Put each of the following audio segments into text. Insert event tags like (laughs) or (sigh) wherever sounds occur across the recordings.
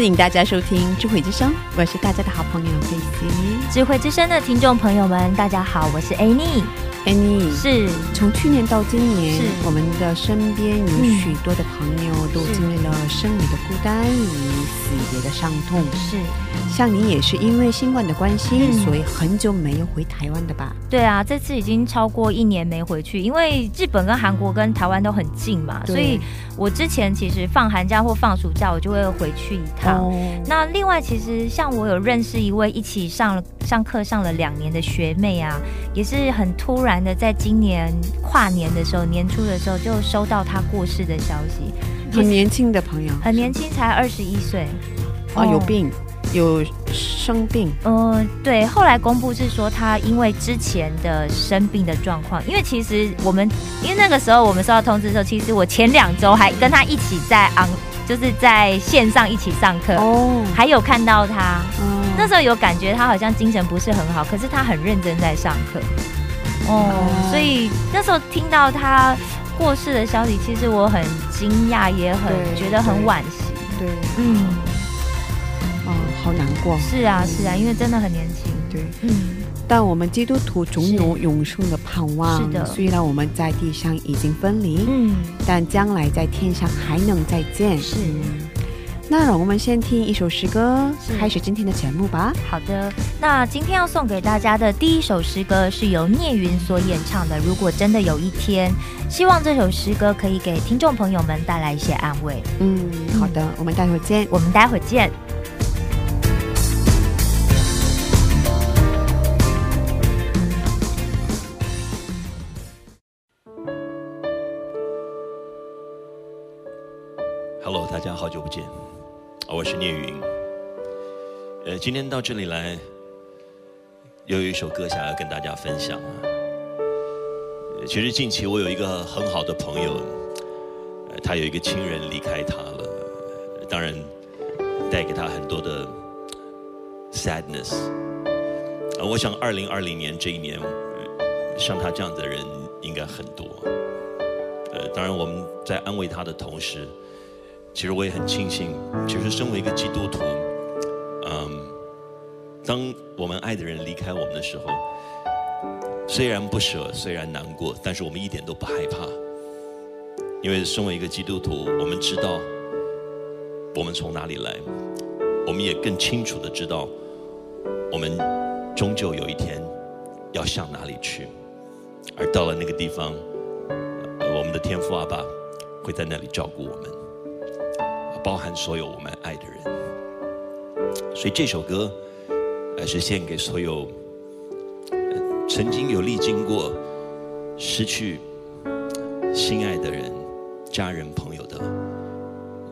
欢迎大家收听智慧之声，我是大家的好朋友 Daisy。智慧之声的听众朋友们，大家好，我是 Annie，Annie，是。从去年到今年，我们的身边有嗯。许多的朋友都经历了生理的孤单与死别的伤痛。是，像你也是因为新冠的关系，嗯。所以很久没有回台湾的吧？对啊，这次已经超过一年没回去，因为日本跟韩国跟台湾都很近嘛，所以我之前其实放寒假或放暑假，我就会回去一趟。哦，那另外，其实像我有认识一位一起上了上课上了两年的学妹啊，也是很突然的，在今年跨年的时候，年初的时候就收到她过世的消息，很年轻的朋友，很年轻，才二十一岁。哦，有病，有生病，嗯，对，后来公布是说他因为之前的生病的状况，因为其实我们因为那个时候我们收到通知的时候，其实我前两周还跟他一起在 on，就是在线上一起上课，哦，还有看到他。嗯那时候有感觉他好像精神不是很好，可是他很认真在上课。哦，哦所以那时候听到他过世的消息，其实我很惊讶，也很觉得很惋惜。对，嗯，哦，好难过，是啊，是啊，因为真的很年轻。对。嗯，但我们基督徒总有永生的盼望。是的虽然我们在地上已经分离，嗯，但将来在天上还能再见。是。那让我们先听一首诗歌，开始今天的节目吧。好的，那今天要送给大家的第一首诗歌是由聂云所演唱的《如果真的有一天》，希望这首诗歌可以给听众朋友们带来一些安慰。嗯，好的，我们待会儿见。我们待会儿见。见，我是聂云。呃，今天到这里来，又有一首歌想要跟大家分享。其实近期我有一个很好的朋友，他有一个亲人离开他了，当然带给他很多的 sadness。我想二零二零年这一年，像他这样的人应该很多。呃，当然我们在安慰他的同时，其实我也很庆幸，其实身为一个基督徒，嗯，当我们爱的人离开我们的时候，虽然不舍，虽然难过，但是我们一点都不害怕，因为身为一个基督徒，我们知道我们从哪里来，我们也更清楚的知道，我们终究有一天要向哪里去，而到了那个地方，我们的天父阿爸会在那里照顾我们。包含所有我们爱的人。所以这首歌，呃，是献给所有、曾经有历经过失去心爱的人、家人、朋友的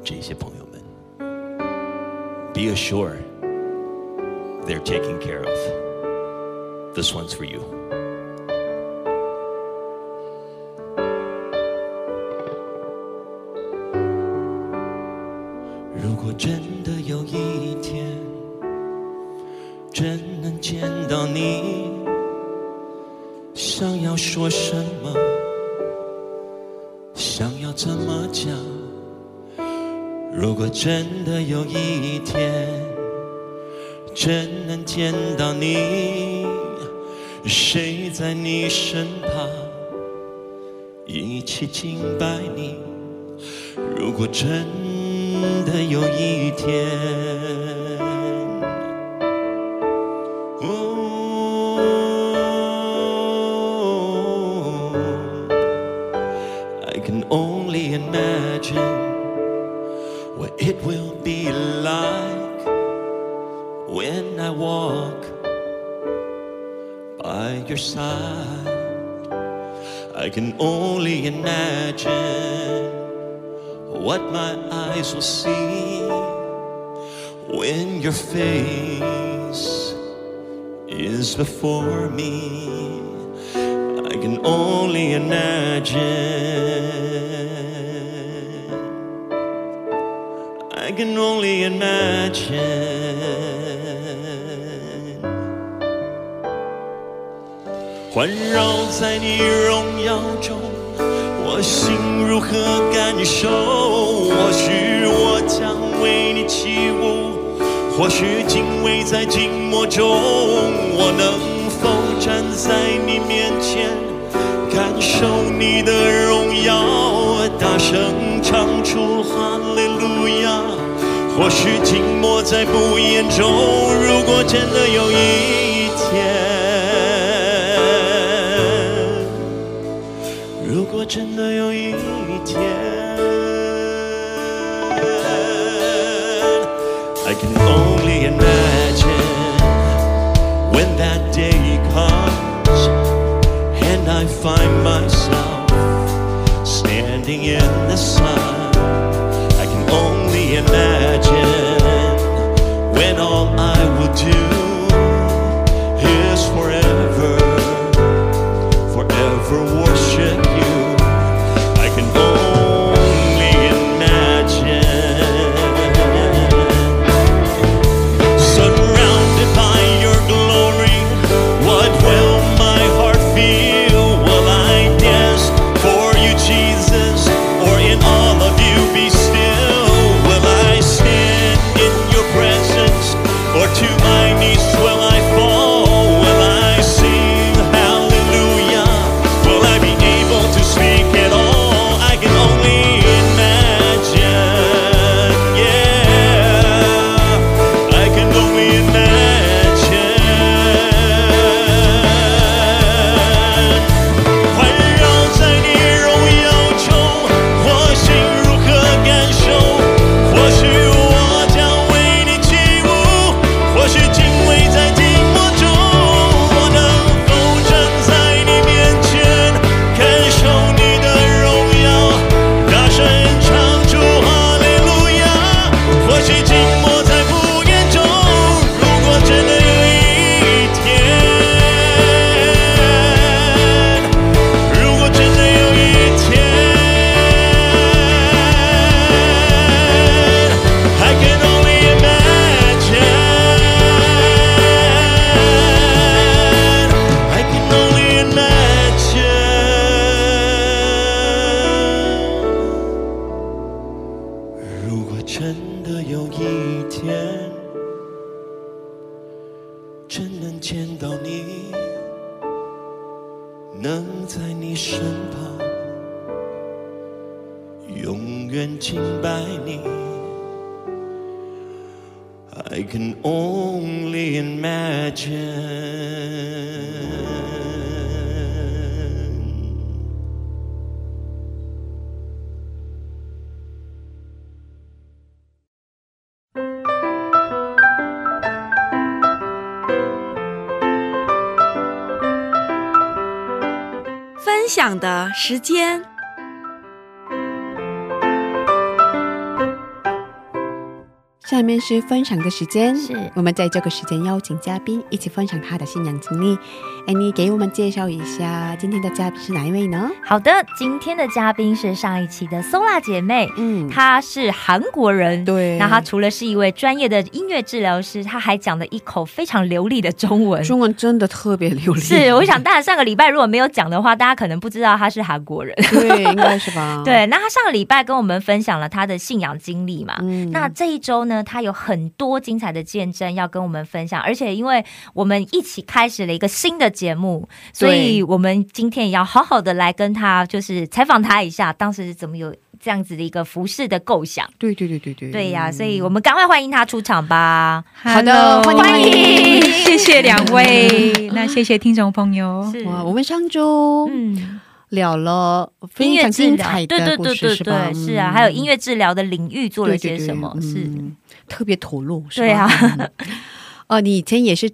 这些朋友们。Be assured they're taken care of. This one's for you. 真的有一天，真能见到你，想要说什么，想要怎么讲？如果真的有一天，真能见到你，谁在你身旁，一起敬拜你？如果真的有一天，before me. I can only imagine. I can only imagine. 环绕在你荣耀中，我心如何感受？或许我将为你起舞， 或许敬畏在静默中，我能否站在你面前，感受你的荣耀，大声唱出哈利路亚？或许静默在不言中，如果真的有一天。如果真的有一天，I can only I find myself standing in the sun. I can only imagine when all I will do is forever forever worship you. 是分享的时间，是我们在这个时间邀请嘉宾一起分享他的信仰经历。哎，你给我们介绍一下今天的嘉宾是哪一位呢？好的，今天的嘉宾是上一期的 Sola 姐妹，嗯，她是韩国人，对那她除了是一位专业的音乐治疗师，她还讲了一口非常流利的中文。中文真的特别流利。是，我想，大家上个礼拜如果没有讲的话，大家可能不知道她是韩国人。对，应该是吧？，(laughs) 对，那她上个礼拜跟我们分享了她的信仰经历嘛，嗯那这一周呢，她有很多精彩的见证要跟我们分享，而且因为我们一起开始了一个新的节目，所以我们今天也要好好的来跟他就是采访他一下，当时是怎么有这样子的一个服饰的构想。对对对对对，对呀、所以我们赶快欢迎他出场吧。好的 Hello，欢迎欢迎谢谢两位，(laughs) 那谢谢听众朋友。是哇，我们上周嗯，聊了音非常乐治疗精彩，对对的故事，对对是吧？对，是啊，嗯还有音乐治疗的领域做了对对对些什么？是嗯特别投入，是吧对啊。嗯 (laughs) 哦，你以前也是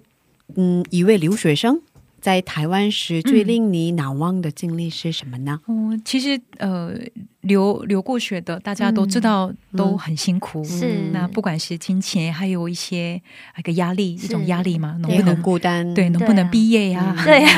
嗯一位留学生，在台湾时最令你难忘的经历是什么呢？嗯，其实呃，留留过血的，大家都知道都很辛苦。是那不管是金钱，还有一些那个压力，一种压力嘛，能不能孤单，对，能不能毕业呀？对呀，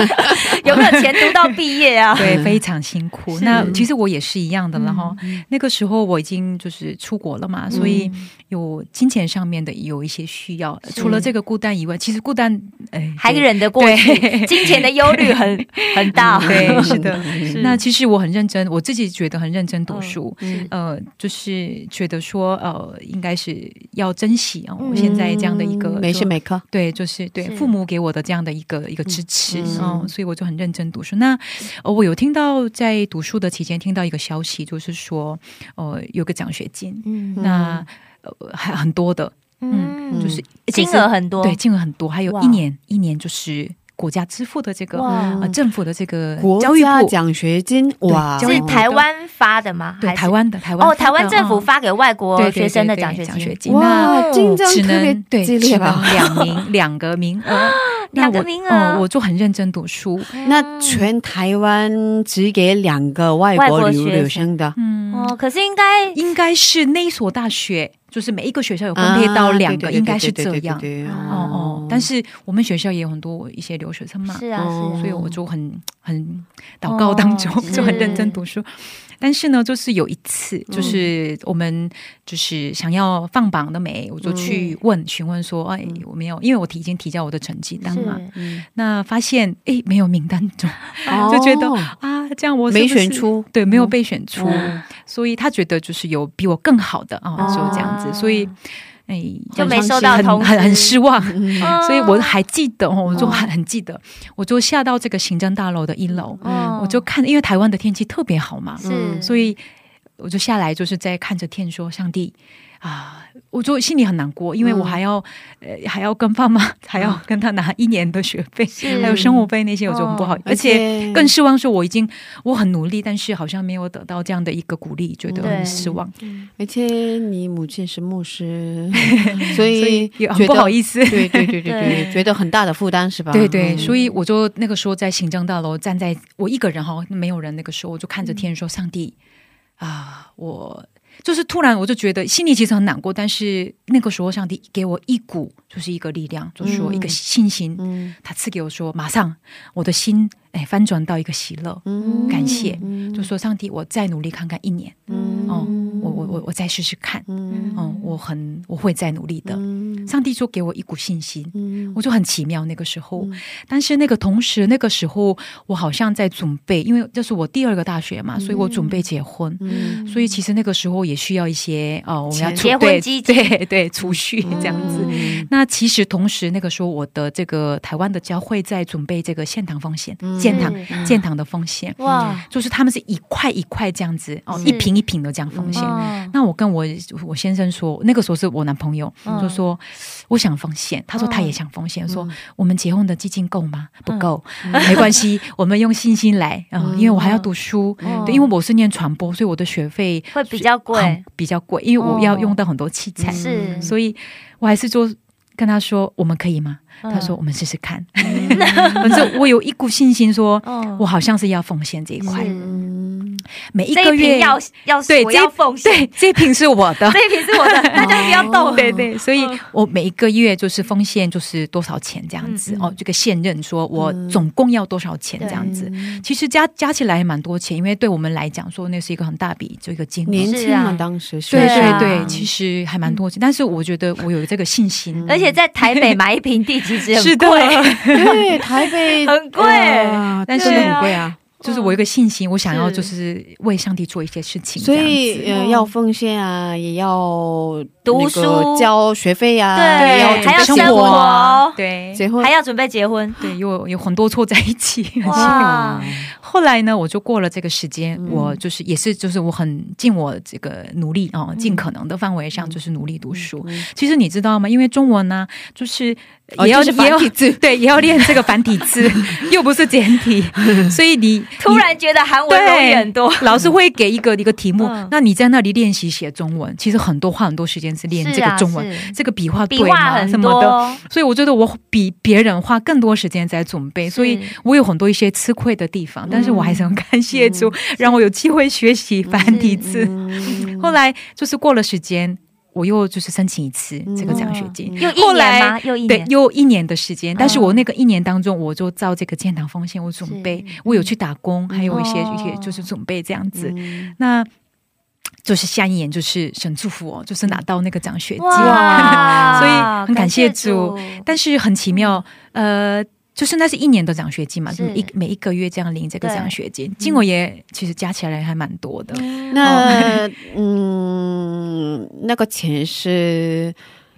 (laughs) 有没有前途到毕业啊？对，非常辛苦。那其实我也是一样的了哈。嗯那个时候我已经就是出国了嘛，所以有金钱上面的有一些需要。除了这个孤单以外，其实孤单，哎，还对忍得过去，金钱的忧虑很很大。(laughs) 对，是的。(laughs) 是那其实我很认真，我自己觉得很认真读书。嗯呃，就是觉得说，呃，应该是要珍惜哦，嗯。我现在这样的一个嗯每时就每刻，对，就是对是。父母给我的这样的一个一个支持嗯哦，所以我就很认真读书。那呃，我有听到在读书的期间听到一个消息，就是说，呃，有个奖学金，嗯。那呃还很多的，嗯，就是金额很多，对，金额很多，还有一年一年就是国家支付的这个呃政府的这个国教育部。家奖学金，哇，是台湾发的吗？对台湾的台湾哦，台湾政府发发给外国学生的对奖学金。对奖学。金，那哇，竞争只特别能对激烈只能吧？两名 (laughs) 两个名额，(laughs) 两个名额。哦我就很认真读书，那全台湾只给两个外外国国留学留生的，嗯，哦，可是应该应该是那所大学，就是每一个学校有分配到两个，应该是这样。哦哦，但是我们学校也有很多一些留学生嘛，是啊，所以我就很很祷告当中、哦 (laughs) 就很认真读书。但是呢，就是有一次，嗯。就是我们就是想要放榜的没，我就去问询问说，哎，我没有，因为我提已经提交我的成绩单嘛，是。嗯那发现哎没有名单中，哦。(laughs) 就觉得啊，这样我没选出，对，没有被选出，嗯。所以他觉得就是有比我更好的啊，哦就这样子，所以哎就没收到通知很很很失望。哦 (laughs) 所以我还记得哦，我就很很记得，我就下到这个行政大楼的一楼，哦。我就看，因为台湾的天气特别好嘛，是，所以我就下来，就是在看着天说：“上帝啊！”我就心里很难过，因为我还要、呃还要跟爸妈 (laughs) 还要跟他拿一年的学费，还有生活费那些，我就很不好，哦而且更失望，说我已经我很努力，但是好像没有得到这样的一个鼓励，觉得很失望，而且你母亲是牧师，所 (laughs) 所以以也很不好意思。对对对对 (laughs) 对，觉得很大的负担是吧？对对，嗯所以我就那个时候在行政大楼站在我一个人哈，没有人。那个时候我就看着天说：“上帝啊，我就是突然我就觉得心里其实很难过，但是那个时候上帝给我一股就是一个力量，就是说一个信心，嗯他赐给我说，马上我的心哎翻转到一个喜乐，嗯感谢，嗯就说上帝，我再努力看看一年，嗯哦，我我我我再试试看，嗯。嗯，我很我会再努力的。嗯。上帝就给我一股信心，嗯。我就很奇妙那个时候，但是那个同时那个时候我好像在准备，因为这是我第二个大学嘛，所以我准备结婚，嗯。所以其实那个时候也需要一些哦，我们要储结婚 (laughs) 对基金对对储蓄这样子。嗯。那其实同时那个时候我的这个台湾的教会在准备这个献堂奉献，建堂是建堂的奉献，哇，就是他们是一块一块这样子哦，一瓶一瓶的这样奉献。哦那我跟我我先生说，那个时候是我男朋友，嗯。就说我想奉献，他说他也想奉献，说我们结婚的基金够吗？不够，(laughs) 没关系，我们用信心来啊、(laughs) 因为我还要读书，因为我是念传播，所以我的学费会比较贵。比较贵，因为我要用到很多器材，是。所以我还是说跟他说我们可以吗？嗯。他说我们试试看，(laughs) 反正我有一股信心说，哦我好像是要奉献这一块，每一个月要要对我要奉献，对这瓶是我的，这一瓶是我的，(laughs) (laughs) 大家不要动，对对，所以我每一个月就是奉献就是多少钱这样子、哦，这个现任说我总共要多少钱这样子，其实加加起来也蛮多钱，因为对我们来讲说那是一个很大笔这个金额。年轻嘛，是啊。当时对对啊。对对，其实还蛮多钱，但是我觉得我有这个信心，而且在台北买一瓶地其实 (laughs) 是的，很贵，对台北。很贵。哇但是很贵啊。就是我有一个信心，我想要就是为上帝做一些事情，所以呃，要奉献啊，也要读那个书。交学费啊，对，也要还要生准备活对。结婚。还要准备结婚，对，有有很多错在一起。(laughs) 哇，(laughs) 后来呢，我就过了这个时间，嗯。我就是也是就是我很尽我这个努力嗯。哦，尽可能的范围上就是努力读书。其实你知道吗？因为中文呢，就是哦也要、就是也要繁体字。(laughs) 对，也要练这个繁体字，又不是简体，所以你 (laughs) 突然觉得韩文容易很多。老师会给一个一个题目，嗯那你在那里练习写中文，其实很多花很多时间是练这个中文，是这个笔画对吗？什么的。所以我觉得我比别人花更多时间在准备，所以我有很多一些吃亏的地方，但是我还是很感谢主，让我有机会学习繁体字。(laughs) 后来就是过了时间，我又就是申请一次这个奖学金。又一后来年吗？又一对，年。又一年的时间，但是嗯我那个一年当中，我就照这个建堂风险，我准备，我有去打工，还有一些哦一些就是准备这样子。那就是下一年就是神祝福我，就是拿到那个奖学金，(laughs) 所以很感谢主主。但是很奇妙，呃。就是那是一年的奖学金嘛，是。一每一个月这样领这个奖学金，金额也其实加起来还蛮多的。那嗯，那个钱是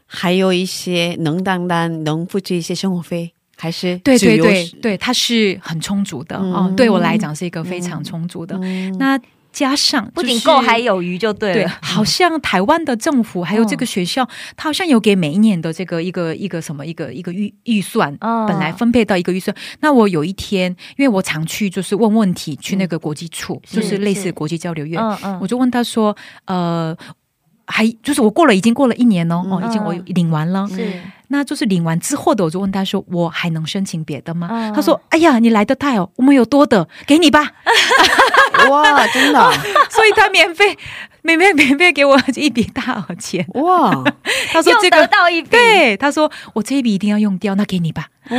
还有一些能单单能付这一些生活费，还是对对对对，它是很充足的、哦，对我来讲是一个非常充足的。那加上不仅够还有余就对对，了。好像台湾的政府还有这个学校，它好像有给每一年的这个一个一个什么一个一个预预算，哦本来分配到一个预算。那我有一天，因为我常去就是问问题，去那个国际处，是就是类似国际交流院，我就问他说，呃。还就是我过了已经过了一年哦，哦，已经我领完了，是那就是领完之后的，我就问他说，我还能申请别的吗？嗯他说，哎呀，你来的太哦，我们有多的，给你吧。(laughs) 哇，真的 (laughs) 所以他免费，(laughs) 免费免费给我一笔大额钱。哇他说这个得到一笔，对，他说我这一笔一定要用掉，那给你吧。哇，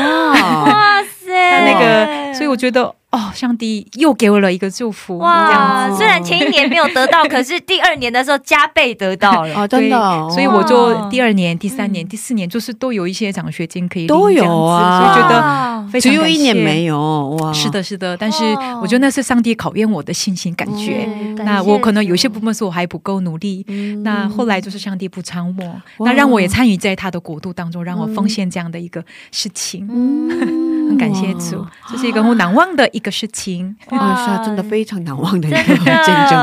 哇塞，他那个，所以我觉得哦，上帝又给我了一个祝福，哇，虽然前一年没有得到，可是第二年的时候加倍得到了。哦，真的所以我就第二年、第三年、第四年，就是都有一些奖学金可以都有啊。所以觉得非常只有一年没有。哇，是的，是的，但是哦我觉得那是上帝考验我的信心感觉。嗯那我可能有些部分是我还不够努力，嗯。那后来就是上帝不参我，那让我也参与在他的国度当中，让我奉献这样的一个事情，嗯很感谢主，这是一个我难忘的一个事情，哇，是啊，真的非常难忘的一个真的。见证，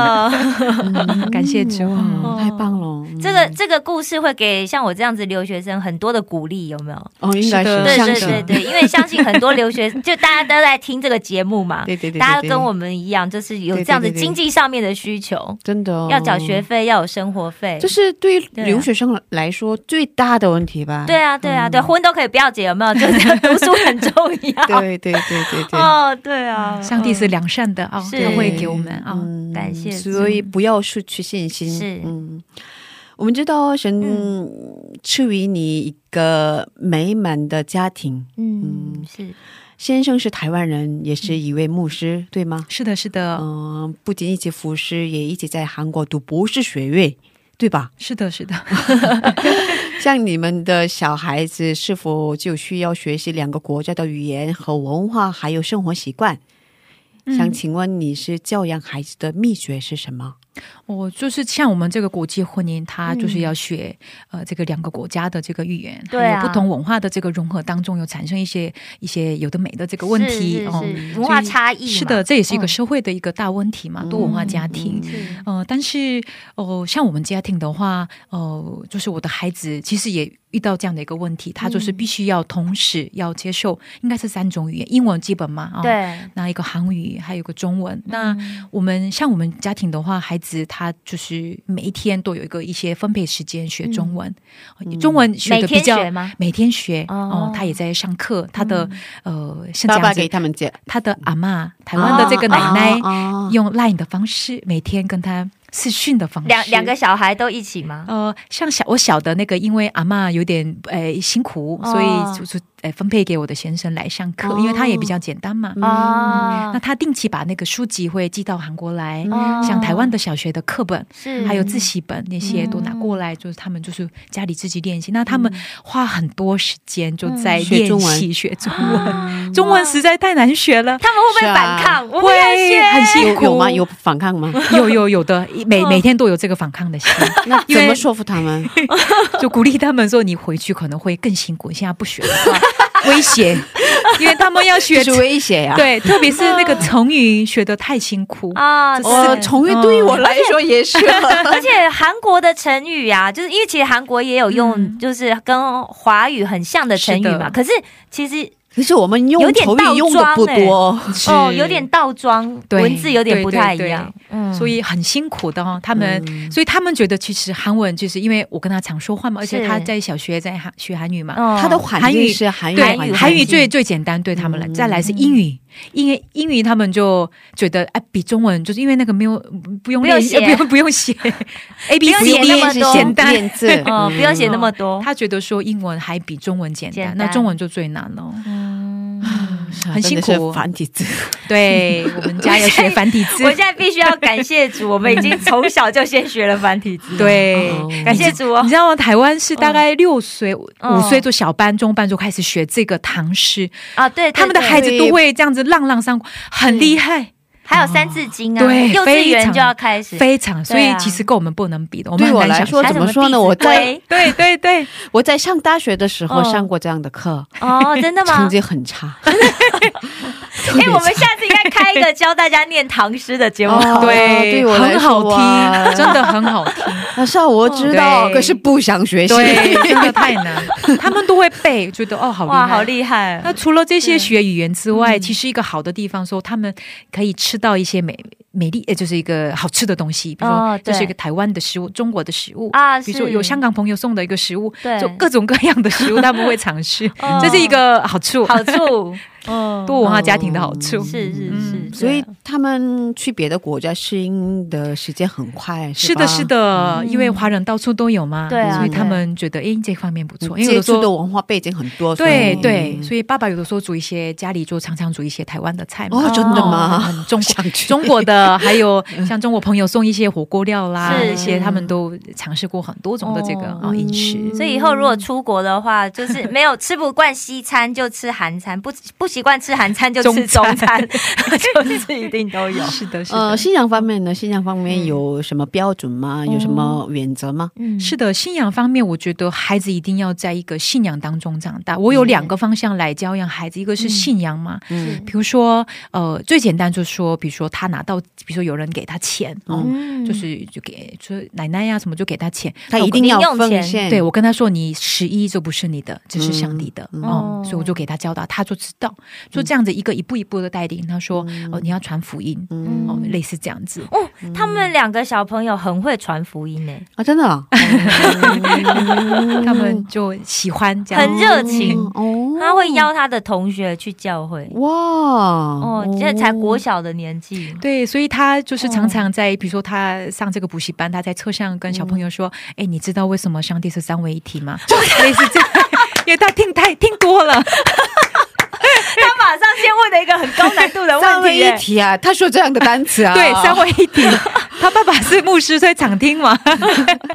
嗯。感谢主。哇，太棒了，嗯这个这个故事会给像我这样子留学生很多的鼓励，有没有？哦，应该是对对对对，因为相信很多留学，(laughs) 就大家都在听这个节目嘛，对对对对对大家跟我们一样，就是有这样子经济上面的需求，真的哦。要缴学，费，要有生活费，这是对于留学生来说最大的问题吧？对啊对啊对，婚都可以不要结，有没有？就是读书很重要。对对对对对。哦，对啊，上帝是良善的啊，是他会给我们啊。嗯感谢所以不要失去信心。是嗯，我们知道神赐予你一个美满的家庭，嗯是先生是台湾人，也是一位牧师，对吗？是的，是的，嗯、不仅一起服侍，也一起在韩国读博士学位，对吧？是的，是的。(laughs) 像你们的小孩子是否就需要学习两个国家的语言和文化，还有生活习惯？想请问你是教养孩子的秘诀是什么？我就是像我们这个国际婚姻，它就是要学、呃这个两个国家的这个语言，对啊还有不同文化的这个融合当中，有产生一些一些有的没的这个问题哦。是文化差异是的，这也是一个嗯社会的一个大问题嘛，多文化家庭。嗯呃，但是哦、像我们家庭的话，呃，就是我的孩子其实也遇到这样的一个问题，他就是必须要同时要接受，应该是三种语言，英文基本嘛，啊、对，那一个韩语，还有一个中文。那我们像我们家庭的话，孩子他就是每一天都有一个一些分配时间学中文，中文学的比较每天学每天学哦。哦，他也在上课，他的、呃是这爸爸给他们讲，他的阿嬷，台湾的这个奶奶，哦。用 Line 的方式，每天跟他视讯的方式，两两个小孩都一起吗？呃，像小我小的那个，因为阿嬷有点呃辛苦，哦所以就是呃分配给我的先生来上课，哦因为他也比较简单嘛。啊那他定期把那个书籍会寄到韩国来，哦像台湾的小学的课本，是还有自习本那些都拿过来，就是他们就是家里自己练习。那他们花很多时间就在练习学中文，中文实在太难学了。他们会不会反抗？我们要会很辛苦有有吗？有反抗吗？(laughs) 有有有的，(laughs) 每每天都有这个反抗的心，(laughs) 那怎么说服他们？就鼓励他们说：“你回去可能会更辛苦，你现在不学的话，威胁，因为他们要学就是威胁呀。对，特别是那个成语学的太辛苦。啊，我哦，成语对于我来说也是。而且韩国的成语啊，就是因为其实韩国也有用，嗯就是跟华语很像的成语嘛。是可是其实可是我们用有点口语用的不多，是。哦，有点倒装，对文字有点不太一样。嗯，所以很辛苦的哦，他们，所以他们觉得其实韩文就是因为我跟他常说话嘛，而且他在小学在韩学韩语嘛，哦。他的韩语是韩语韩语最最简单对他们来，再来是英语，因为英语他们就觉得哎比中文就是因为那个没有不用练不用 (laughs) 写。不用不用 (laughs) 写 A B C D 么多。简单。不用写那么多。(laughs) 他觉得说英文还比中文简单，简单。那中文就最难了，嗯，很辛苦。繁体字。(laughs) 对我们家要学繁体字 (laughs) 我，现在必须要感谢主，我们已经从小就先学了繁体字。(laughs) 对，哦感谢主哦你。知道吗？台湾是大概六岁、嗯五岁做小班、中班就开始学这个唐诗，啊，对，对他们的孩子都会这样子浪浪上，很厉害，还有三字经啊，对幼稚非常园就要开始。非常。所以其实跟我们不能比的，我们对我来说很难想象怎么说呢？我在对对对，我在上大学的时候哦上过这样的课，哦，真的吗成？绩很差。(laughs) 哎，我们下次应该开一个教大家念唐诗的节目。哦对，对我来很好听，真的很好听。那是啊，我知道，可是不想学习。对，真的太难，(laughs) 他们都会背，觉得哦，好厉哇，害，好厉害！那除了这些学语言之外，嗯其实一个好的地方说，他们可以吃到一些美美丽，呃，就是一个好吃的东西，比如说这是一个台湾的食物，中国的食物。啊，比如说有香港朋友送的一个食物，对。就各种各样的食物 (laughs) 他们会尝试，哦。这是一个好处，好处，(laughs) 多文化家庭的好处。是是是，所以他们去别的国家适应的时间很快，是的，是。的，因为华人到处都有嘛，对所以他们觉得哎这方面不错，因为有的时接触的。文化背景很多，对对，所以爸爸有的时候煮一些家里就常常煮一些台湾的菜嘛，哦，真的吗？很中国中国的，还有像中国朋友送一些火锅料啦，是这些他们都尝试过很多种的这个啊饮食。所以以后如果出国的话，就是没有吃不惯西餐就吃韩餐，不不习惯吃韩餐就吃中中餐，(laughs) 就是一定都有。是的，是呃，的，信仰方面呢？信仰方面有什么标准吗？有什么原则吗？嗯是的。信仰方面，我觉得孩子一定要在一个信仰当中长大。我有两个方向来教养孩子，一个是信仰嘛，嗯比如说呃，最简单就是说，比如说他拿到，比如说有人给他钱哦，嗯就是就给说奶奶呀、什么就给他钱，他一定要零用钱奉献。对，我跟他说，你十一就不是你的，这是上帝的、嗯哦哦，所以我就给他教导，他就知道，就这样子一个一步一步的带领。他说，哦，你要传福音，嗯。哦，类似这样子。哦，他们两个小朋友很会传福音呢，啊，真的啊？(laughs) 他们就喜欢这样，很热情。哦，他会邀他的同学去教会。哇。哦，这才国小的年纪，对，所以他就是常常在，比如说他上这个补习班，他在车上跟小朋友说：“哎、你知道为什么上帝是三位一体吗？” (laughs) 类似这样，(laughs) 因为他听太听多了，(laughs) 他马上先问了一个很高难度的三位问题耶。一，体啊，他说这样的单词啊，对，三位一体。(laughs) 他爸爸是牧师，所以常听嘛。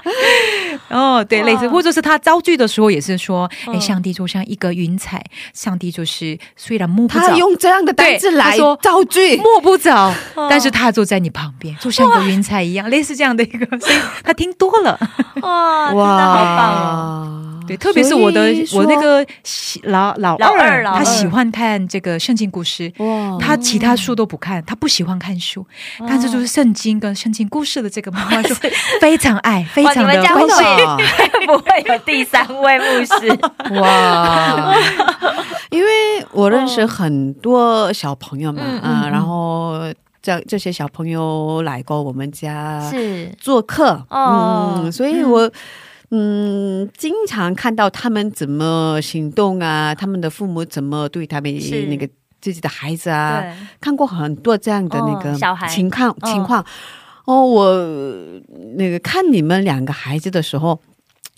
(laughs) 哦，对，类似，或者是他造句的时候也是说，哎、嗯上帝就像一个云彩，上帝就是虽然摸不着。他，用这样的单词来说造句，摸不着，但是他就在你旁边，就像一个云彩一样，类似这样的一个，所以他听多了。哇，真的好棒哦！对，特别是我的我那个喜老老老二老二他喜欢看这个圣经故事。哇他其他书都不看，他不喜欢看书，但是就是圣经跟圣经故事的这个漫画书 (laughs) 非常爱，非常的们家会真的啊会不会有第三位牧师？(laughs) 哇！(laughs) 因为我认识很多小朋友嘛，嗯啊、嗯然后这这些小朋友来过我们家是做客，哦嗯，所以我。嗯，经常看到他们怎么行动啊，他们的父母怎么对他们那个自己的孩子啊，看过很多这样的那个情况、嗯情况。哦，我那个看你们两个孩子的时候，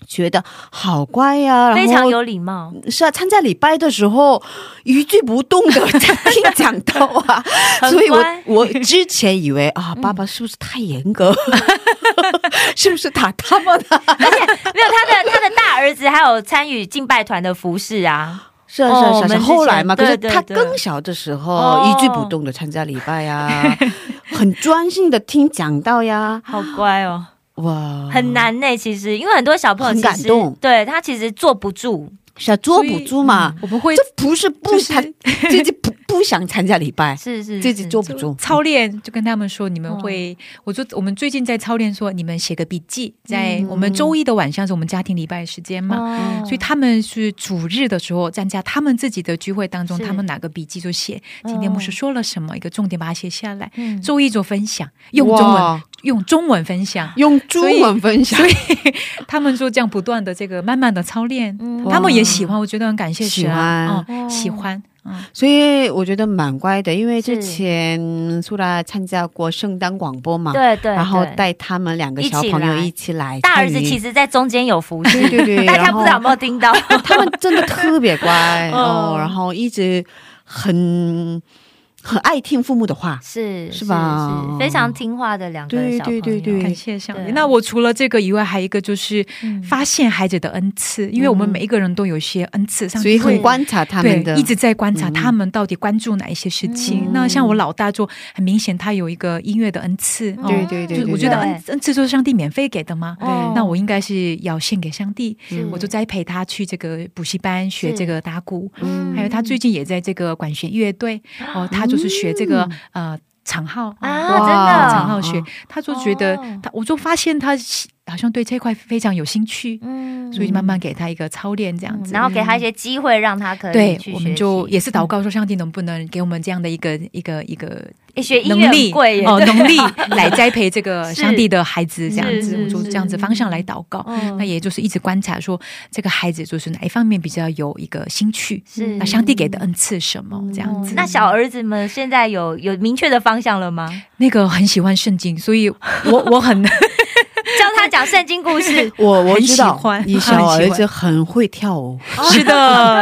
觉得好乖呀、非常有礼貌。是啊，参加礼拜的时候一句不动的在听讲道啊，(laughs) 所以我我之前以为啊，爸爸是不是太严格？(laughs) 是不是打他们啊？没有他的他的大儿子还有参与敬拜团的服饰啊，是啊是啊是啊后来嘛，可是他更小的时候哦。一句不动的参加礼拜呀，(laughs) 很专心的听讲道呀，好乖哦，哇，很难呢。其实因为很多小朋友很其实感动对他其实坐不住，是啊，坐不住嘛。我们会这不是不就是他自己不不想参加礼拜，是是自己是。坐不做。操练就跟他们说，你们会，我就我们最近在操练说，你们写个笔记，在我们周一的晚上是我们家庭礼拜时间嘛，哦。所以他们是主日的时候参加他们自己的聚会当中，他们哪个笔记就写今天哦牧师说了什么，一个重点把它写下来。嗯。周一做分享，用中文用中文分享。用中文分享。所，以 (laughs) 他们说这样不断的这个慢慢的操练，嗯。他们也喜欢，我觉得很感谢喜神啊，欢。嗯，喜欢，嗯，所以我觉得蛮乖的，因为之前苏拉参加过圣诞广播嘛，对对，然后带他们两个小朋友一起来。大儿子其实在中间有福气，对对对，(laughs) 大家不知道有没有听到？他们真的特别乖哦 (laughs) 哦，然后一直很很爱听父母的话，是是吧？是非常听话的两个小朋友，对对对。感谢上帝。那我除了这个以外，还有一个就是嗯。发现孩子的恩赐，因为我们每一个人都有一些恩赐，上帝会所以很观察他们的对，一直在观察嗯。他们到底关注哪一些事情。嗯。那像我老大就很明显，他有一个音乐的恩赐，哦对对对对就我觉得恩恩赐就是上帝免费给的嘛。哦。那我应该是要献给上帝，是。我就栽培他去这个补习班学这个打鼓，嗯。还有他最近也在这个管弦乐队哦，他就是学这个、呃长号啊，哇真的？长号学，他就觉得哦。他，我就发现他好像对这块非常有兴趣，嗯所以慢慢给他一个操练这样子。然后给他一些机会，让他可以对，我们就也是祷告说，上帝能不能给我们这样的一个一个一个诶学音乐能力贵哦，(laughs) 能力来栽培这个上帝的孩子，这样子，我就这样子方向来祷告。嗯那也就是一直观察说，这个孩子就是哪一方面比较有一个兴趣，是那上帝给的恩赐什么这样子。那小儿子们现在有有明确的方向了吗？那个很喜欢圣经，所以我我很教他讲圣经故事，(laughs) 我我很知道喜欢你小儿子很会跳舞，(laughs) 是的，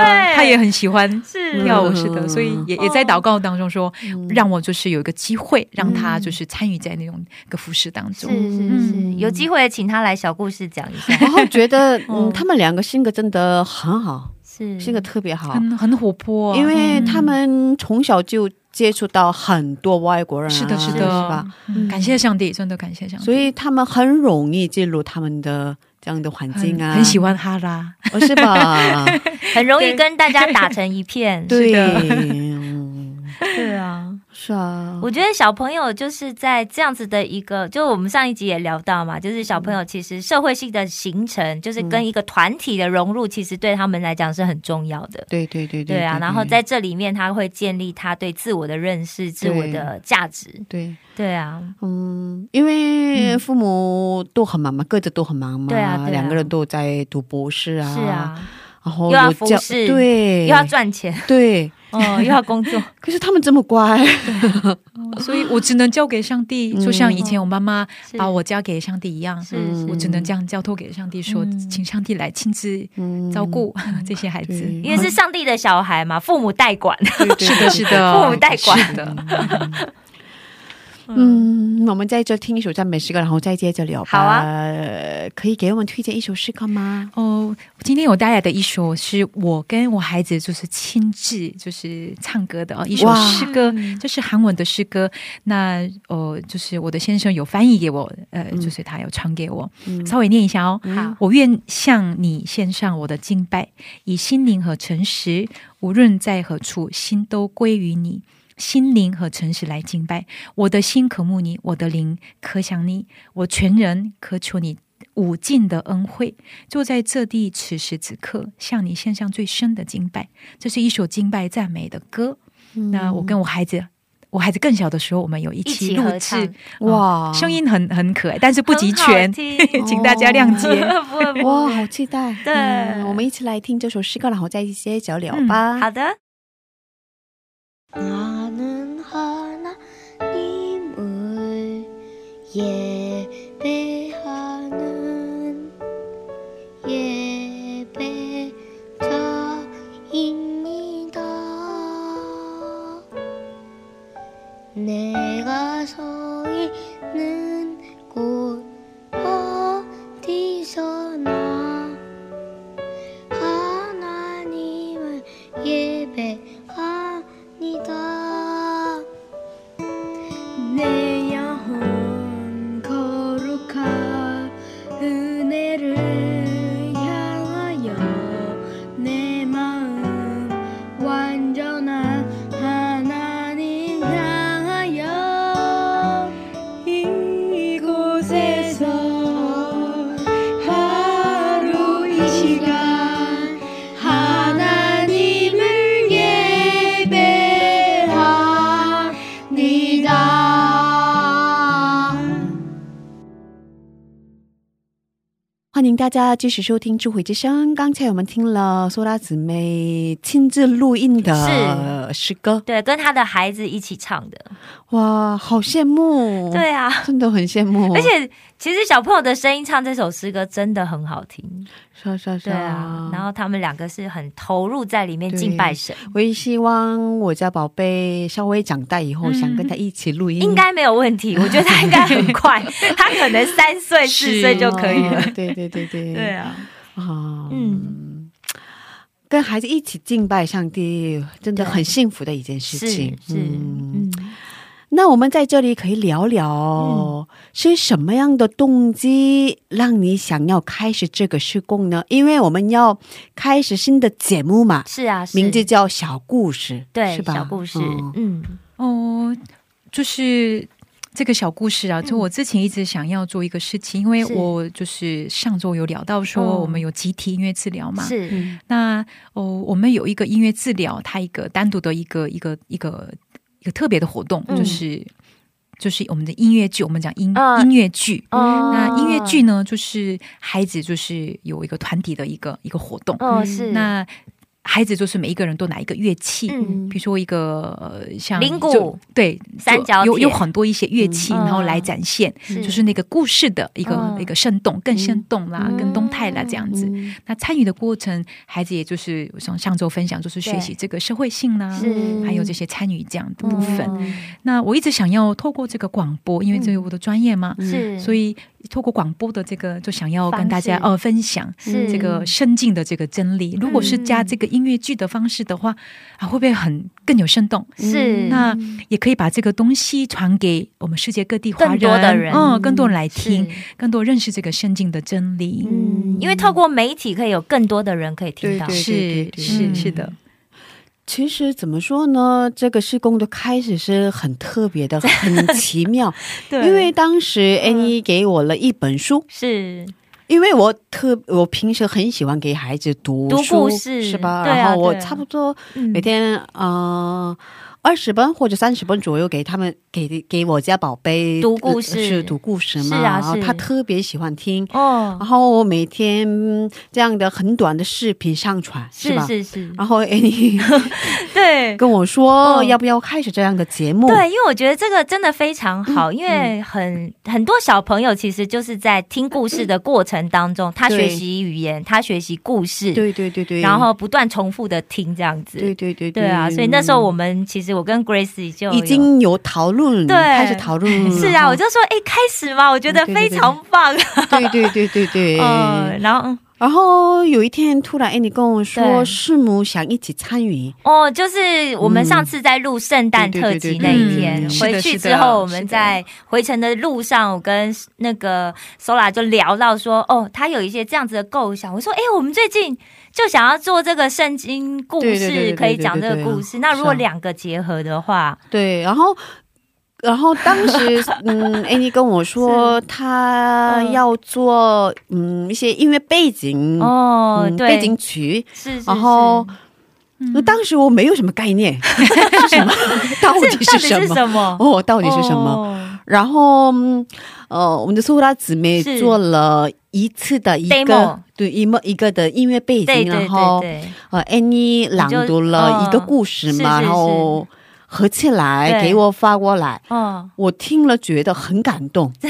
对。他也很喜欢是。跳舞，嗯是的，所以也也在祷告当中说，让我就是有一个机会，让他就是参与在那种个服饰当中。是是是，嗯。有机会请他来小故事讲一下。(laughs) 然后觉得哦。嗯，他们两个性格真的很好，是。性格特别好，很很活泼啊、因为嗯。他们从小就接触到很多外国人啊，是的，是的，是吧？嗯。感谢上帝，真的感谢上帝，所以他们很容易进入他们的这样的环境啊，很很喜欢哈拉，哦，是吧？(laughs) 很容易跟大家打成一片。(laughs) 对，(laughs) 对啊，是啊，我觉得小朋友就是在这样子的一个，就我们上一集也聊到嘛，就是小朋友其实社会性的形成，就是跟一个团体的融入，其实对他们来讲是很重要的。对对对对啊，然后在这里面他会建立他对自我的认识、自我的价值。对，对。啊，嗯，因为父母都很忙嘛，各自都很忙嘛，对啊对啊。两个人都在读博士啊，是，啊，然后又要服侍对，又要赚钱，对，哦，又要工作，(laughs) 可是他们这么乖，所以我只能交给上帝，嗯就像以前我妈妈把我交给上帝一样，嗯我只能这样交托给上帝说，嗯。请上帝来亲自嗯照顾 (laughs) 这些孩子。因为是上帝的小孩嘛，父母代管。对对是的，是的，父母代管。的。嗯，我们在这听一首赞美诗歌，然后再接着聊吧。好啊呃可以给我们推荐一首诗歌吗？哦，今天我带来的一首是我跟我孩子就是亲自就是唱歌的哦，一首哇诗歌，就是韩文的诗歌。那哦，就是我的先生有翻译给我，呃，就是他有传给我，稍微念一下哦。好我愿向你献上我的敬拜，以心灵和诚实，无论在何处，心都归于你。心灵和诚实来敬拜，我的心渴慕你，我的灵渴想你，我全人渴求你无尽的恩惠，就在这地此时此刻，向你献上最深的敬拜。这是一首敬拜赞美的歌。那我跟我孩子，我孩子更小的时候，我们有一一起录制，哇哦声音很很可爱，但是不齐 (laughs) 全，(laughs) 请大家谅解。(laughs) 哇，好期待！对嗯我们一起来听这首诗歌，然后再接着聊吧。好的。 나는 하나님을 예배하는 예배자입니다. 내가 서 大家继续收听智慧之声。刚才我们听了苏拉姊妹亲自录音的诗歌，对，跟她的孩子一起唱的，哇，好羡慕！对啊，真的很羡慕。而且其实小朋友的声音唱这首诗歌真的很好听，是啊是啊是对啊。然后他们两个是很投入在里面敬拜神。我也希望我家宝贝稍微长大以后，想跟他一起录音，应该没有问题。我觉得他应该很快，(laughs) 他可能三岁四岁就可以了。对对对对，对啊，啊，嗯，跟孩子一起敬拜上帝，真的很幸福的一件事情。是，嗯。那我们在这里可以聊聊，是什么样的动机让你想要开始这个施工呢？因为我们要开始新的节目嘛，是啊，名字叫小故事，对，是吧？小故事，嗯，哦，就是这个小故事啊，就我之前一直想要做一个事情，因为我就是上周有聊到说，我们有集体音乐治疗嘛，是，那哦，我们有一个音乐治疗，它一个单独的一个一个一个。一个特别的活动，就是就是我们的音乐剧，我们讲音音乐剧。那音乐剧呢，就是孩子就是有一个团体的一个一个活动。哦，是那。孩子就是每一个人都拿一个乐器，比如说一个像铃鼓，对，三角有有很多一些乐器，然后来展现，就是那个故事的一个一个生动，更生动啦，更动态啦，这样子。那参与的过程，孩子也就是像上周分享，就是学习这个社会性啦，还有这些参与这样的部分。那我一直想要透过这个广播，因为这是我的专业嘛，是，所以。透过广播的这个，就想要跟大家呃分享这个深进的这个真理。如果是加这个音乐剧的方式的话，啊，会不会很更有生动？是，那也可以把这个东西传给我们世界各地更多的人，嗯，更多人来听，更多认识这个深进的真理。嗯，因为透过媒体，可以有更多的人可以听到。是是是的。其实怎么说呢？这个施工的开始是很特别的，很 (laughs) 奇妙。对，因为当时 Annie 给我了一本书，是因为我特我平时很喜欢给孩子读读故事，是吧？然后我差不多每天嗯。二十本或者三十本左右给他们给给我家宝贝读故事是读故事嘛？是啊，他特别喜欢听哦。然后我每天这样的很短的视频上传是吧？是是。然后哎你 (laughs) 对 (laughs) 跟我说要不要开始这样的节目？对，因为我觉得这个真的非常好，因为很很多小朋友其实就是在听故事的过程当中，他学习语言，他学习故事，对对对对，然后不断重复的听这样子，对对对对啊。所以那时候我们其实。我跟 Grace 就已经有讨论，对，开始讨论。(laughs) 是啊，我就说，哎，开始嘛，我觉得非常棒。对对对对对。(laughs) 嗯，然后，然后有一天突然，哎，你跟我说，师母想一起参与。哦，就是我们上次在录圣诞特辑那一天，回去之后，我们在回程的路上，我跟那个 Sola 就聊到说，哦，他有一些这样子的构想。我说，哎，我们最近。就想要做这个圣经故事，可以讲这个故事。那如果两个结合的话，对。然后，然后当时，(laughs) 嗯，Annie 跟我说，他要做嗯一些音乐背景哦，背景曲是。然后，那当时我没有什么概念，(laughs) (laughs) 是什么？到底是什么？哦，到底是什么？然后，呃，我们的苏拉姊妹做了一次的一个对一么一个的音乐背景，然后呃，Annie 朗读了一个故事嘛，然后合起来给我发过来，嗯，我听了觉得很感动。(laughs)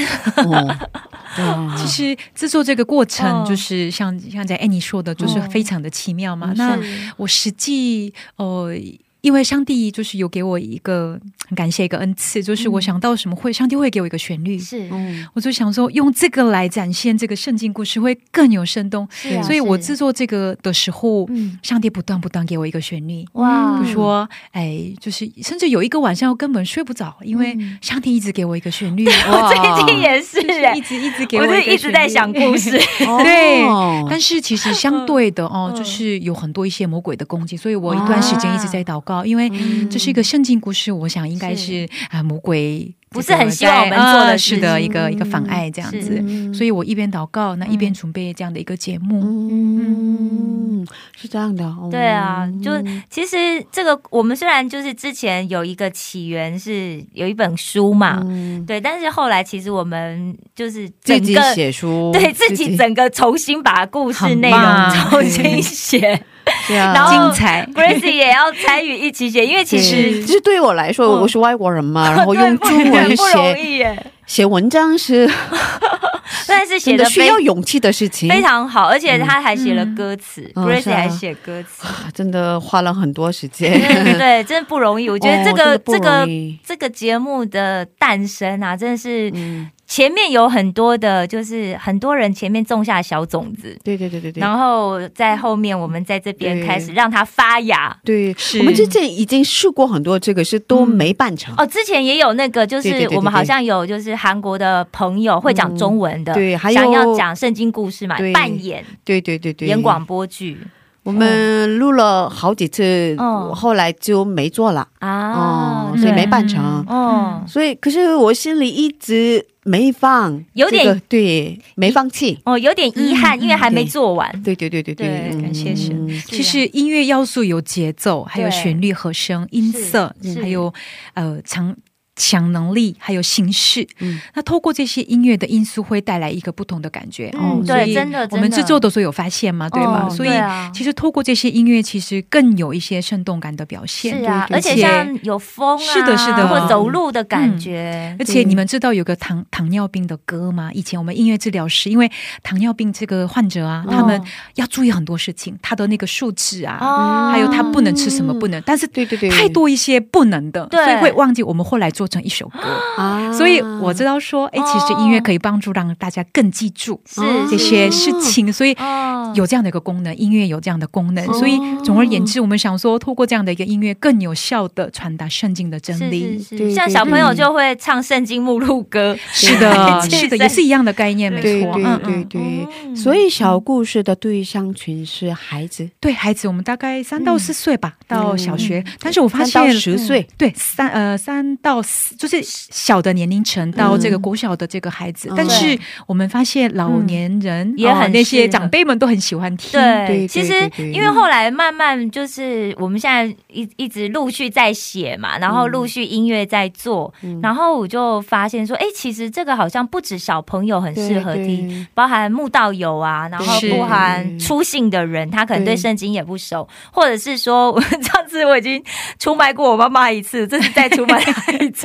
其实制作这个过程就是像像在 Annie 说的，就是非常的奇妙嘛。那我实际呃。因为上帝就是有给我一个很感谢一个恩赐，就是我想到什么会，上帝会给我一个旋律，是，我就想说用这个来展现这个圣经故事会更有生动，所以我制作这个的时候，上帝不断不断给我一个旋律，哇，比如说，哎，就是甚至有一个晚上我根本睡不着，因为上帝 (laughs) 一直给我一个旋律，我最近也是，一直一直给我，我一直在想故事，(laughs) 对，但是其实相对的哦，就是有很多一些魔鬼的攻击，所以我一段时间一直在祷告。因为这是一个圣经故事，我想应该是。啊魔鬼不是很希望我们做的是的一个一个妨碍这样子，所以我一边祷告，那一边准备这样的一个节目。嗯，是这样的。哦。对啊，就是其实这个我们虽然就是之前有一个起源是有一本书嘛，嗯。对，但是后来其实我们就是自己写书，(laughs) 对自己整个重新把故事内容重新写，然后精彩。Gracie 也要参与一起写，因为其对。实其实对我来说，嗯。我是外国人嘛，(laughs) 然后用中文不容写易。耶，写文章是 (laughs) 但是写的需要勇气的事情，非常好，而且他还写了歌词嗯，Gracie 是啊。还写歌词，啊真的花了很多时间。对对，真的不容易。我觉得这个、这个这个节目的诞生啊，真的是嗯，前面有很多的，就是很多人前面种下小种子，对对对对对。然后在后面我们在这边开始让它发芽。对，是我们之前已经试过很多这个，是都没办成。哦，之前也有那个，就是我们好像有就是韩国的朋友会讲中文的，对，还有想要讲圣经故事嘛，扮演对对对对演广播剧我们录了好几次，嗯。后来就没做了。啊哦，，所以没办成。哦所以，可是我心里一直没放，有点这个对，没放弃。哦，有点遗憾，嗯因为还没做完。对对对对对。嗯感谢神。嗯其实音乐要素有节奏，还有旋律、和声、音色，还有呃唱想能力，还有形式。嗯那透过这些音乐的因素，会带来一个不同的感觉。嗯所以对真的我们制作的时候有发现嘛，对吧？哦所以啊其实透过这些音乐，其实更有一些生动感的表现。是啊，而且像有风啊，是的是的或走路的感觉。而且你们知道有个糖糖尿病的歌吗？以前我们音乐治疗师，因为糖尿病这个患者啊，哦他们要注意很多事情，他的那个数值啊，哦还有他不能吃什么不能，但是对对对，太多一些不能的，对所以会忘记我们后来做成一首歌。啊，所以我知道说，哎，其实音乐可以帮助让大家更记住是这些事情，所以哦。有这样的一个功能，音乐有这样的功能，哦。所以总而言之，我们想说，透过这样的一个音乐，更有效的传达圣经的真理。像小朋友就会唱圣经目录歌，是的，(laughs) 是的，也是一样的概念，没错。对对对所以小故事的对象群是孩子，对孩子，我们大概三到四岁吧，到小学。但是我发现，十岁，对三呃三到四，就是小的年龄层到这个国小的这个孩子。嗯但是我们发现老年人、也很哦那些长辈们都很喜欢听。对，对其实因为后来慢慢就是我们现在一一直陆续在写嘛，然后陆续音乐在做，然后我就发现说，哎，其实这个好像不止小朋友很适合听，包含慕道友啊，然后是包含初信的人，他可能对对圣经也不熟，或者是说，我 (laughs) 上次我已经出卖过我妈妈一次，这次再出卖她一次，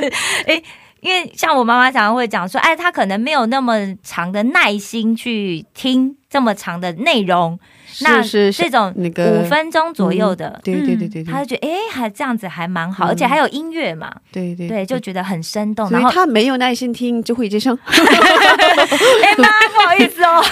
哎。因为像我妈妈常常会讲说，哎，她可能没有那么长的耐心去听这么长的内容，那是是这种那个五分钟左右的，对对对对她就觉得哎，还这样子还蛮好，嗯而且还有音乐嘛，对对对，就觉得很生动。然后，他没有耐心听，就会这样。(laughs) (laughs) 哎妈，不好意思哦，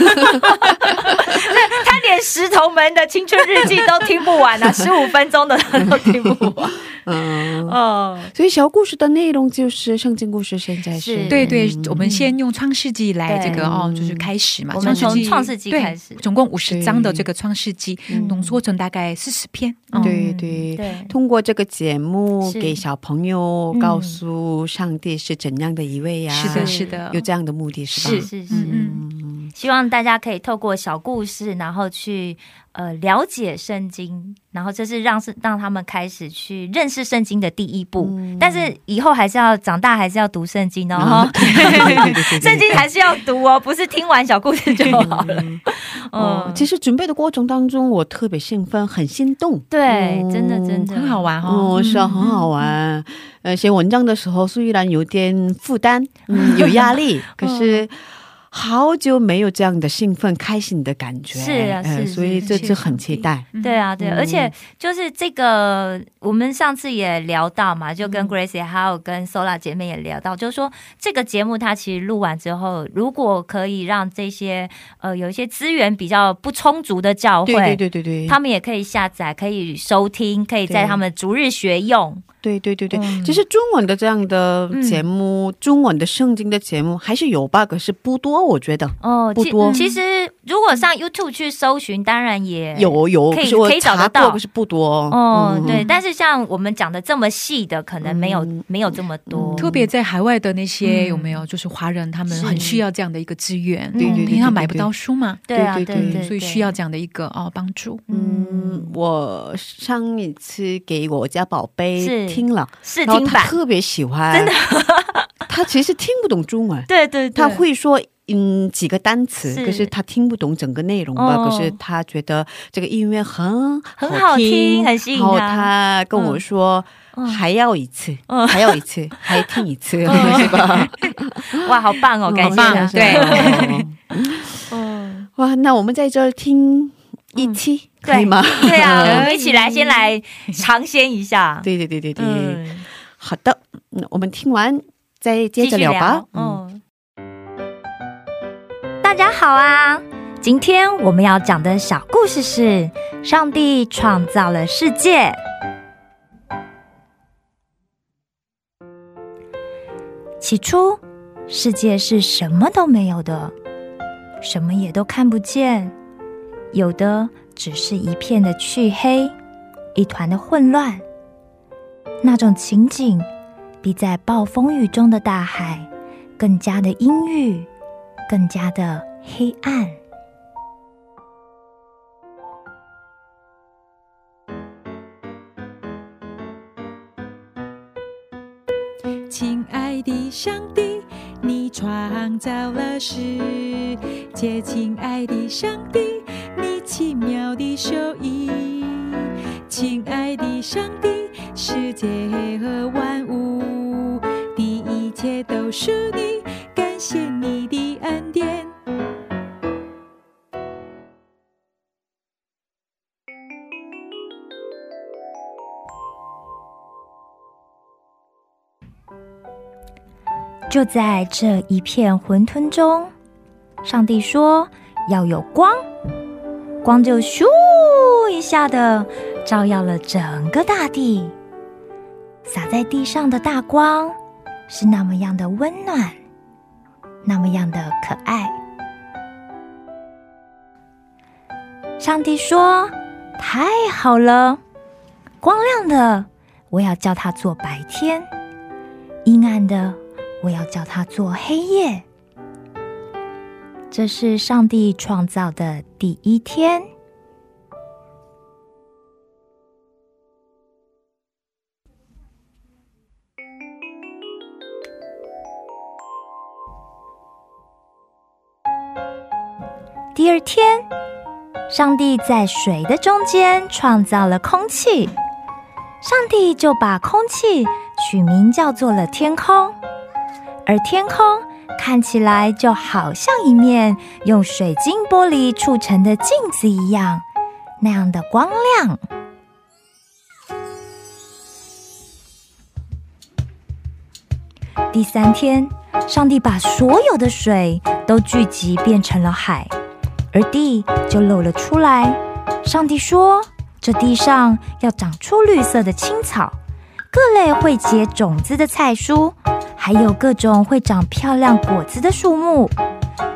他连石头门的青春日记都听不完啊，十五分钟的他都听不完。(laughs) 嗯，哦，所以小故事的内容就是圣经故事，现在是是。对对，嗯。我们先用创世纪来这个哦，就是开始嘛。我们从纪创世纪开始。总共五十章的这个创世纪，嗯浓缩成大概四十篇。嗯。对对。对，通过这个节目，给小朋友嗯告诉上帝是怎样的一位呀、是的，是是的，有这样的目的，是吧？是是是，嗯嗯，希望大家可以透过小故事，然后去呃了解圣经，然后这是让是让他们开始去认识圣经的第一步。嗯但是以后还是要长大，还是要读圣经哦。(laughs) (laughs) 圣经还是要读哦，不是听完小故事就好了。(laughs) 哦，嗯，其实准备的过程当中，我特别兴奋，很心动。对，真的真的很好。玩哦。哦，是啊，很好玩。呃，写文章的时候虽然有点负担，嗯，有压力，可是好久没有这样的兴奋、开心的感觉。是啊是呃所以是这次很期待。对啊，对，嗯而且就是这个，我们上次也聊到嘛，就跟 Grace 还有跟 Sola 姐妹也聊到，就是说这个节目它其实录完之后，如果可以让这些呃有一些资源比较不充足的教会，对对对对对，他们也可以下载，可以收听，可以在他们逐日学用。对对对对，嗯。其实中文的这样的节目，中文的圣经的节目还是有吧，可是不多我觉得哦，其不多。其实如果上 YouTube 去搜寻，当然也有有，可以可以找得到。不是不多。哦，嗯对，但是像我们讲的这么细的，可能没有、没有这么多。特别在海外的那些、嗯。有没有，就是华人他们很需要这样的一个资源，对对对平常买不到书嘛，对啊，对对对对，所以需要这样的一个哦帮助。嗯，我上一次给我家宝贝是。听了，试听版，特别喜欢，真的，(laughs) 他其实听不懂中文，对对对，他会说嗯几个单词，可是他听不懂整个内容吧？哦。可是他觉得这个音乐很很好听很吸引然后他他跟我说。嗯。还要一次，嗯。还要一次，(laughs) 还听一次，嗯。是吧？(laughs) 哇，好棒哦，感谢对。对。(laughs) 嗯，哇，那我们在这儿听一期、可以吗？对啊，我们一起来先来尝鲜一下，对对对对对，嗯，好的，那我们听完再接着聊。吧。嗯，大家好啊！今天我们要讲的小故事是：上帝创造了世界。起初，世界是什么都没有的，什么也都看不见，有的只是一片的黢黑，一团的混乱。那种情景，比在暴风雨中的大海更加的阴郁，更加的黑暗。亲爱的上帝，你创造了世界，亲爱的上帝，你奇妙的手艺，亲爱的上帝，世界和万物的一切都是你，谢你的恩典。就在这一片混沌中，上帝说要有光，光就咻一下的照耀了整个大地。洒在地上的大光是那么样的温暖，那么样的可爱。上帝说：“太好了，光亮的我要叫它做白天，阴暗的。”我要叫它做黑夜。这是上帝创造的第一天。第二天，上帝在水的中间创造了空气，上帝就把空气取名叫做了天空。而天空看起来就好像一面用水晶玻璃铸成的镜子一样，那样的光亮。第三天，上帝把所有的水都聚集变成了海，而地就露了出来。上帝说：“这地上要长出绿色的青草，各类会结种子的菜蔬。”还有各种会长漂亮果子的树木，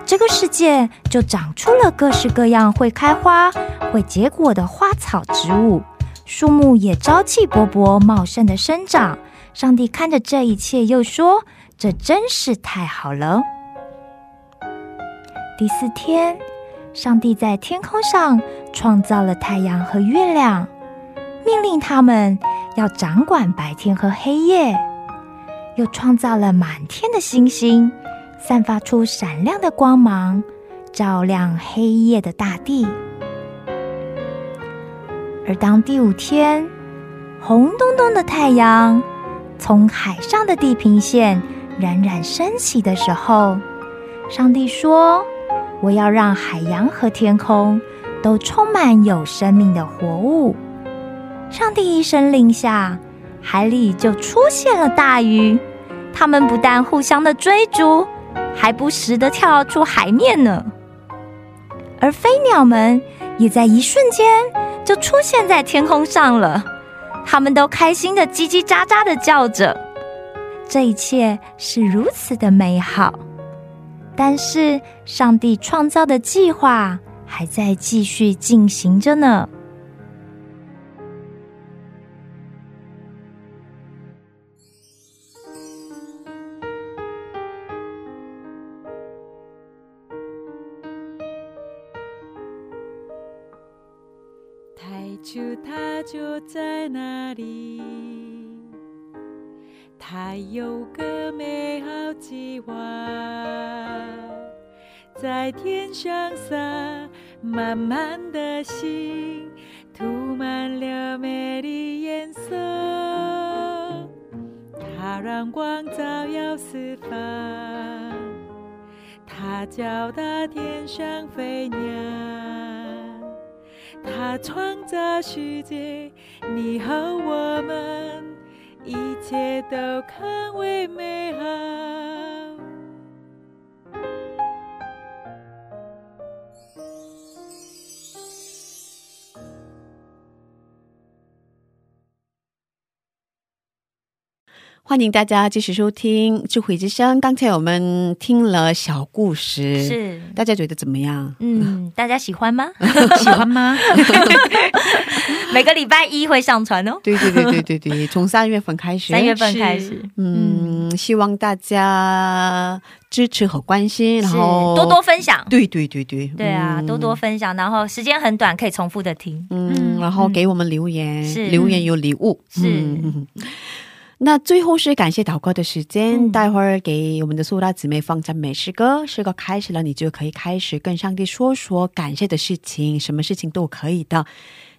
这个世界就长出了各式各样会开花、会结果的花草植物，树木也朝气勃勃、茂盛的生长。上帝看着这一切，又说：“这真是太好了。”第四天，上帝在天空上创造了太阳和月亮，命令他们要掌管白天和黑夜。又创造了满天的星星，散发出闪亮的光芒，照亮黑夜的大地。而当第五天，红彤彤的太阳从海上的地平线冉冉升起的时候，上帝说：“我要让海洋和天空都充满有生命的活物。”上帝一声令下。海里就出现了大鱼，它们不但互相的追逐，还不时的跳出海面呢。而飞鸟们也在一瞬间就出现在天空上了，它们都开心的叽叽喳喳的叫着。这一切是如此的美好。但是上帝创造的计划还在继续进行着呢。太久，它就在那里。它有个美好计划，在天上撒满满的星，涂满了美丽颜色。它让光照耀四方，它叫大天上飞鸟。他创造世界，你和我们，一切都看为美好。欢迎大家继续收听智慧之声。刚才我们听了小故事，是大家觉得怎么样？嗯，大家喜欢吗？(laughs) 喜欢吗？(laughs) 每个礼拜一会上传哦。对对对对对对，从三月份开始，三月份开始，嗯，希望大家支持和关心，然后多多分享。对对对对，对啊，多多分享，然后时间很短，可以重复的听。嗯，然后给我们留言，是留言有礼物，是。那最后是感谢祷告的时间，待会儿给我们的苏拉姊妹放赞美诗歌，诗歌开始了，你就可以开始跟上帝说说感谢的事情，什么事情都可以的。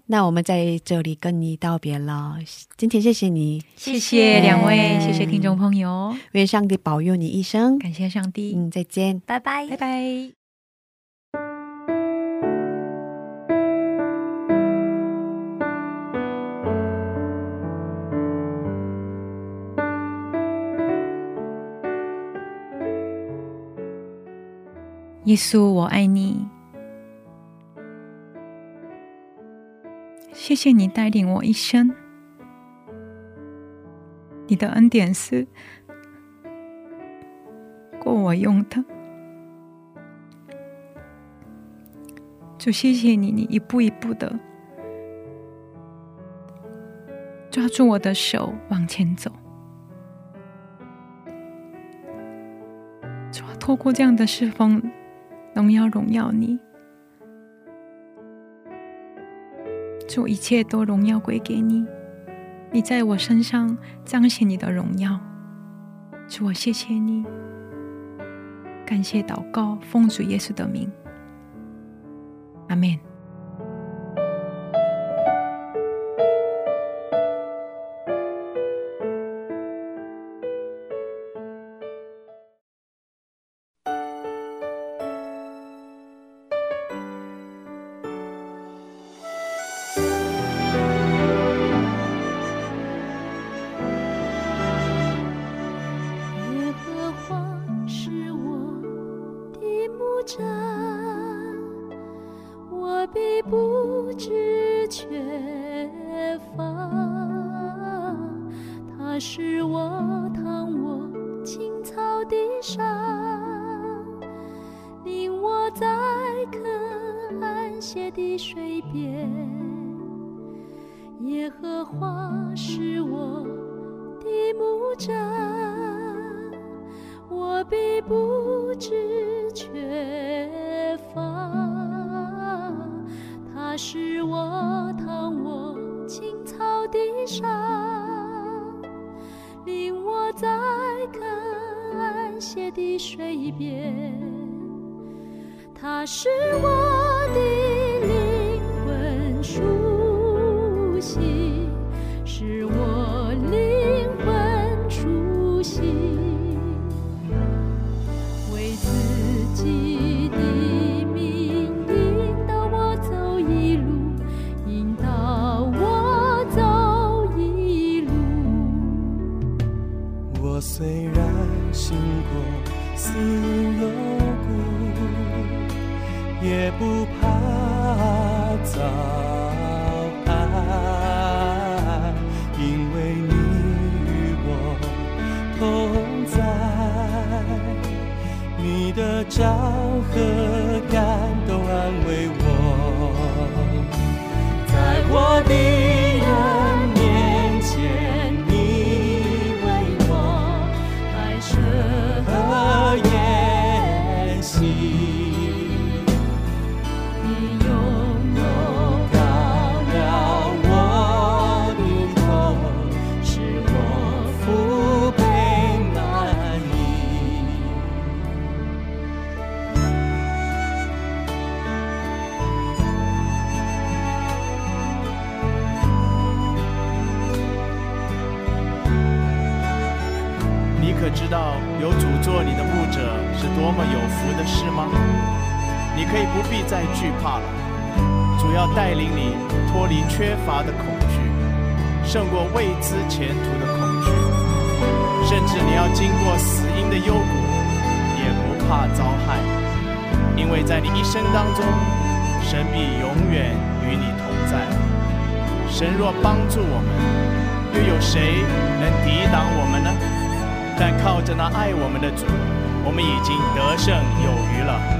那我们在这里跟你道别了，今天谢谢你，谢谢两位，谢谢听众朋友，愿上帝保佑你一生，感谢上帝，嗯，再见，拜拜，拜拜。耶稣，我爱你。谢谢你带领我一生，你的恩典是够我用的。就谢谢你，你一步一步的抓住我的手往前走。透过这样的侍奉。荣耀荣耀你，祝一切都荣耀归给你。你在我身上彰显你的荣耀，主我谢谢你，感谢祷告，奉主耶稣的名，阿门。一生当中，神必永远与你同在。神若帮助我们，又有谁能抵挡我们呢？但靠着那爱我们的主，我们已经得胜有余了。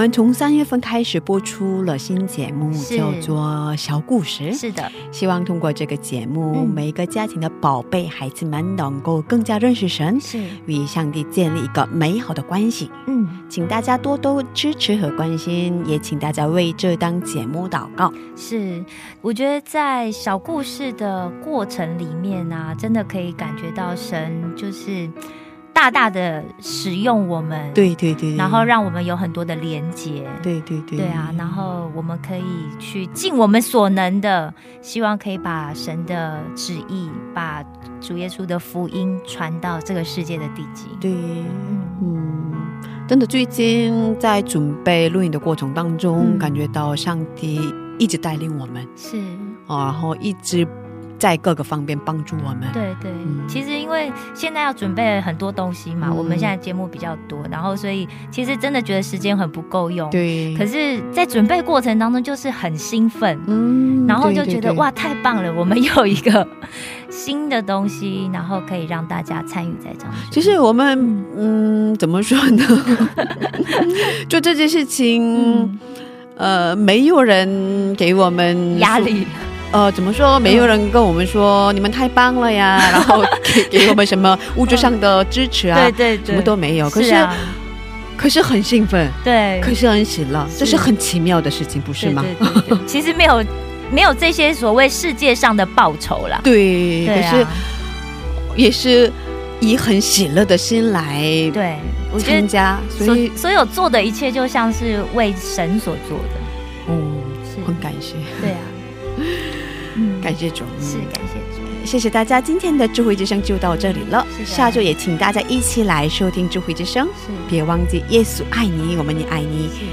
们从三月份开始播出了新节目，叫做《小故事》。是的，希望通过这个节目，嗯每一个家庭的宝贝孩子们能够更加认识神，是，与上帝建立一个美好的关系。嗯，请大家多多支持和关心，也请大家为这档节目祷告。是。我觉得在小故事的过程里面啊，真的可以感觉到神就是大大的使用我们，，对对对，然后让我们有很多的连接。对对对。对啊，然后我们可以去尽我们所能的，希望可以把神的旨意，把主耶稣的福音传到这个世界的地极。对，嗯，嗯，真的，最近在准备录影的过程当中，嗯。感觉到上帝一直带领我们。是，啊，然后一直在各个方面帮助我们。对对。嗯其实因为现在要准备很多东西嘛，嗯我们现在节目比较多，然后所以其实真的觉得时间很不够用。。对，可是，在准备过程当中，就是很兴奋，嗯然后就觉得哇，太棒了！我们有一个新的东西，然后可以让大家参与在当中。其实我们嗯，怎么说呢？(laughs) 就这件事情，嗯，呃，没有人给我们压力呃，怎么说？没有人跟我们说、你们太棒了呀，然后给给我们什么物质上的支持啊，(laughs) 对对对，什么都没有。可是，啊，可是很兴奋，对，可是很喜乐，这是很奇妙的事情，不是吗？对对对对。(laughs) 其实没有没有这些所谓世界上的报酬啦。对，对可是啊，也是以很喜乐的心来对，我参加，所所以所有做的一切就像是为神所做的，哦，是，很感谢，对啊，嗯，感谢主，是感谢主，谢谢大家，今天的智慧之声就到这里了。下周也请大家一起来收听智慧之声，别忘记耶稣爱你，我们也爱你。是，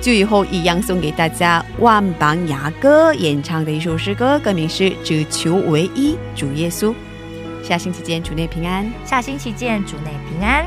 最后一样送给大家万邦雅歌演唱的一首诗歌，歌名是《只求唯一主耶稣》。下星期见，主内平安。下星期见，主内平安。